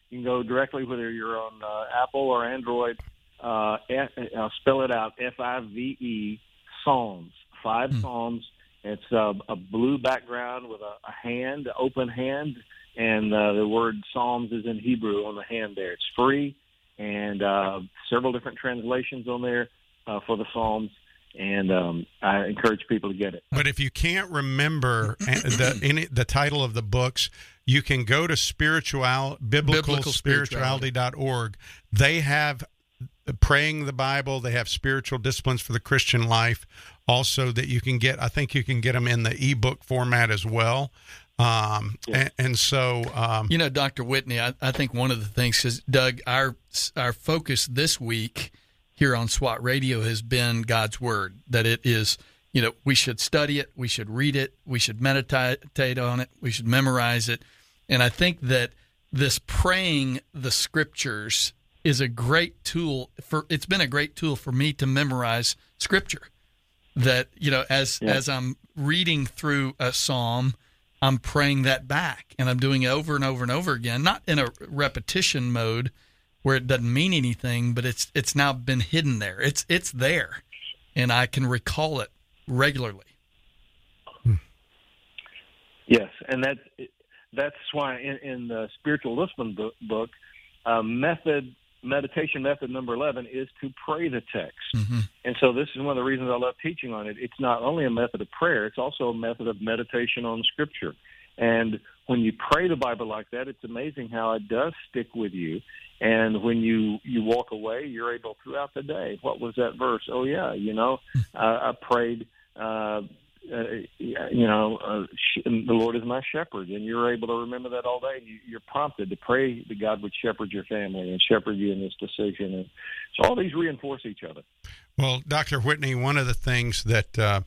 F: You can go directly whether you're on uh, Apple or Android. Uh, F, I'll spell it out: F I V E Psalms. Five Psalms. It's uh, a blue background with a, a hand, open hand, and uh, the word Psalms is in Hebrew on the hand there. It's free, and uh, several different translations on there uh, for the Psalms. And um, I encourage people to get it.
E: But if you can't remember the any, the title of the books, you can go to spiritual biblical,
D: Biblical
E: spirituality.org. They have praying the Bible. They have spiritual disciplines for the Christian life. Also, that you can get. I think you can get them in the ebook format as well. Um, and, and so, um,
D: You know, Dr. Whitney, I, I think one of the things, because Doug, our our focus this week here on SWAT Radio has been God's Word. That it is, you know, we should study it, we should read it, we should meditate on it, we should memorize it, And I think that this praying the scriptures is a great tool for it's been a great tool for me to memorize scripture. That you know as
F: Yeah.
D: as I'm reading through a psalm I'm praying that back and I'm doing it over and over and over again not in a repetition mode where it doesn't mean anything but it's it's now been hidden there. It's it's there and I can recall it regularly.
F: Yes, and that that's why in, in the spiritual discipline book, book uh, method meditation method number eleven is to pray the text. And so this is one of the reasons I love teaching on it. It's not only a method of prayer; it's also a method of meditation on Scripture. And when you pray the Bible like that, it's amazing how it does stick with you. And when you you walk away, you're able throughout the day. What was that verse? Oh yeah, you know, I, I prayed. Uh, uh, you know, uh, the Lord is my shepherd, and you're able to remember that all day. You, you're prompted to pray that God would shepherd your family and shepherd you in this decision, and so all these reinforce each other.
E: Well, Dr. Whitney, one of the things that uh,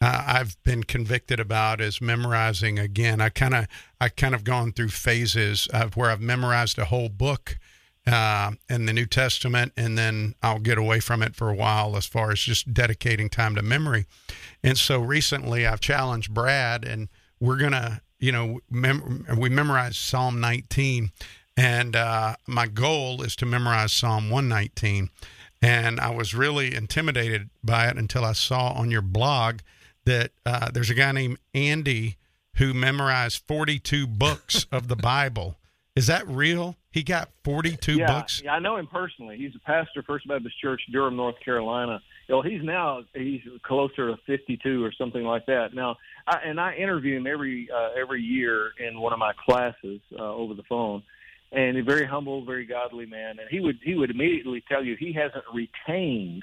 E: I've been convicted about is memorizing again. I kind of I kind of gone through phases of where I've memorized a whole book uh, in the New Testament, and then I'll get away from it for a while as far as just dedicating time to memory. And so recently, I've challenged Brad, and we're gonna, you know, mem- we memorized Psalm 19, and uh, my goal is to memorize Psalm 119. And I was really intimidated by it until I saw on your blog that uh, there's a guy named Andy who memorized 42 books of the Bible. Is that real? He got 42
F: yeah,
E: books.
F: yeah, I know him personally. He's a pastor, First Baptist Church, Durham, North Carolina. You know, he's now he's closer to 52 or something like that. Now, I, and I interview him every uh, every year in one of my classes uh, over the phone. And a very humble, very godly man. And he would he would immediately tell you he hasn't retained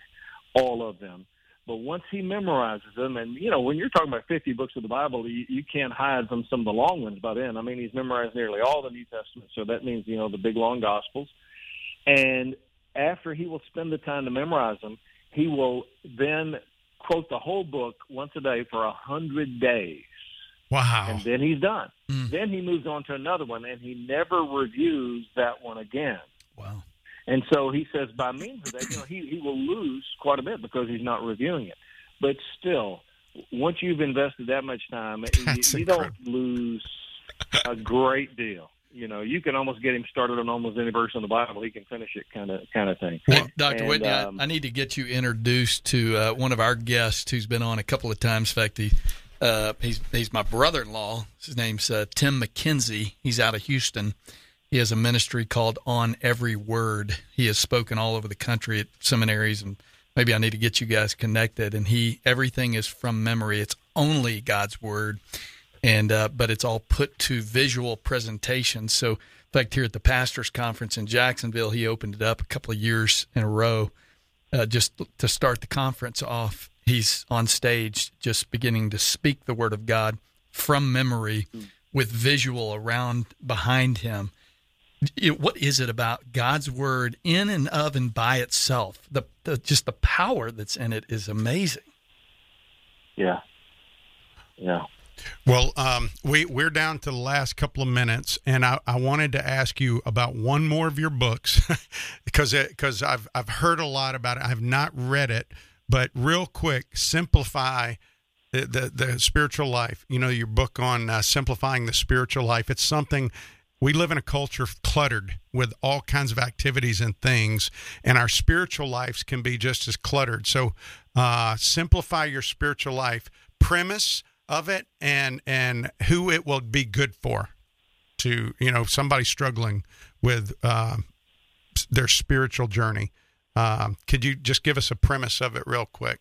F: all of them. But once he memorizes them, and you know, when you're talking about 50 books of the Bible, you, you can't hide from some of the long ones by then. I mean, he's memorized nearly all the New Testament, so that means you know the big long Gospels. And after he will spend the time to memorize them, he will then quote the whole book once a day for a hundred days,
E: Wow.
F: and then he's done. Mm. Then he moves on to another one, and he never reviews that one again.
D: wow
F: And so he says by means of that, you know, he, he will lose quite a bit because he's not reviewing it. But still, once you've invested that much time, you, (laughs)
E: That's
F: you don't lose a great deal. You know, you can almost get him started on almost any verse in the Bible. He can finish it, kind of, kind of thing.
D: Hey, Dr.
F: And,
D: Whitney, I-
F: um,
D: I, need to get you introduced to uh, one of our guests who's been on a couple of times. In fact, he, uh, he's he's my brother-in-law. His name's uh, Tim McKenzie. He's out of Houston. He has a ministry called On Every Word. He has spoken all over the country at seminaries, and maybe I need to get you guys connected. And he everything is from memory. It's only God's word, and uh, but it's all put to visual presentation. So, in fact, here at the pastors' conference in Jacksonville, he opened it up a couple of years in a row uh, just to start the conference off. He's on stage, just beginning to speak the word of God from memory, with visual around behind him. It- what is it about God's word in and of and by itself? The, the just the power that's in it is amazing.
F: yeah, yeah.
E: Well, um, we we're down to the last couple of minutes, and I, I wanted to ask you about one more of your books (laughs) because because I've I've heard a lot about it. I've not read it, but real quick, simplify the the, the spiritual life. You know, your book on uh, simplifying the spiritual life. It's something we live in a culture cluttered with all kinds of activities and things, and our spiritual lives can be just as cluttered. So, uh, simplify your spiritual life. Premise of it and and who it will be good for to you know somebody struggling with um, their spiritual journey. Um, could you just give us a premise of it real quick?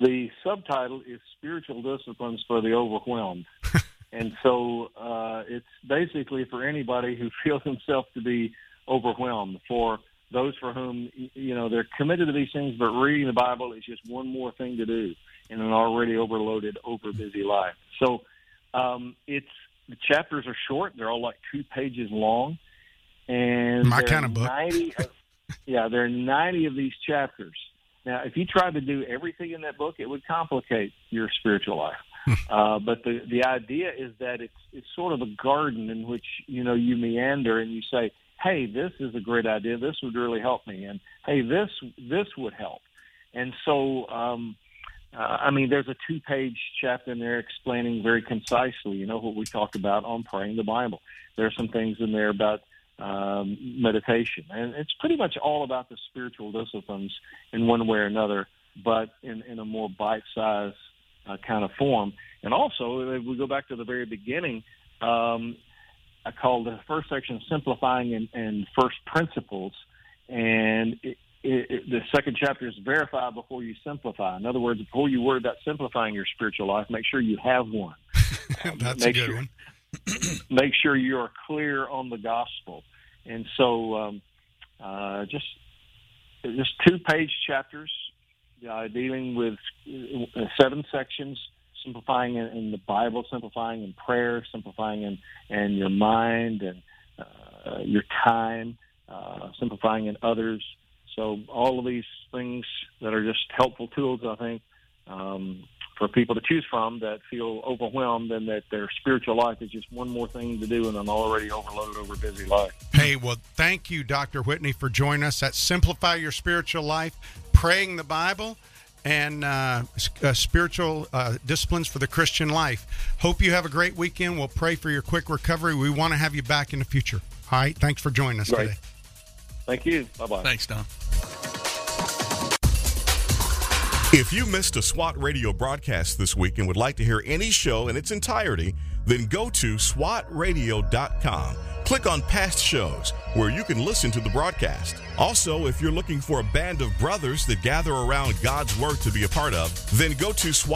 F: The subtitle is Spiritual Disciplines for the Overwhelmed. (laughs) and so uh, it's basically for anybody who (laughs) feels himself to be overwhelmed, for those for whom, you know, they're committed to these things, but reading the Bible is just one more thing to do in an already overloaded, over busy life. So um, it's the chapters are short; they're all like two pages long, and
E: My kind of book.
F: 90 of- (laughs) yeah, there are ninety of these chapters. Now, if you tried to do everything in that book, it would complicate your spiritual life. (laughs) uh, but the the idea is that it's it's sort of a garden in which you know you meander and you say, "Hey, this is a great idea. This would really help me," and "Hey, this this would help." And so, um, uh, I mean, there's a two-page chapter in there explaining very concisely, you know, what we talked about on praying the Bible. There's some things in there about um, meditation, and it's pretty much all about the spiritual disciplines in one way or another, but in, in a more bite-sized uh, kind of form. And also, if we go back to the very beginning, um, I call the first section "Simplifying and, and First Principles," and it, it, it, the second chapter is verify before you simplify. In other words, before you worry about simplifying your spiritual life, make sure you have one. (laughs)
E: That's
F: make
E: a good
F: sure,
E: one. (clears throat)
F: make sure you are clear on the gospel. And so, um, uh, just just two page chapters uh, dealing with uh, seven sections, simplifying in, in the Bible, simplifying in prayer, simplifying in, in your mind and uh, your time, uh, simplifying in others. So all of these things that are just helpful tools, I think, um, for people to choose from that feel overwhelmed and that their spiritual life is just one more thing to do in an already overloaded, over busy life.
E: Hey, well, thank you, Dr. Whitney, for joining us at Simplify Your Spiritual Life, Praying the Bible, and uh, uh, spiritual uh, disciplines for the Christian life. Hope you have a great weekend. We'll pray for your quick recovery. We want to have you back in the future. All right. Thanks for joining us
F: Great.
E: today.
F: Thank you. Bye bye.
D: Thanks, Don.
I: If you missed a SWAT radio broadcast this week and would like to hear any show in its entirety, then go to SWATradio.com. Click on past shows where you can listen to the broadcast. Also, if you're looking for a band of brothers that gather around God's Word to be a part of, then go to SWAT.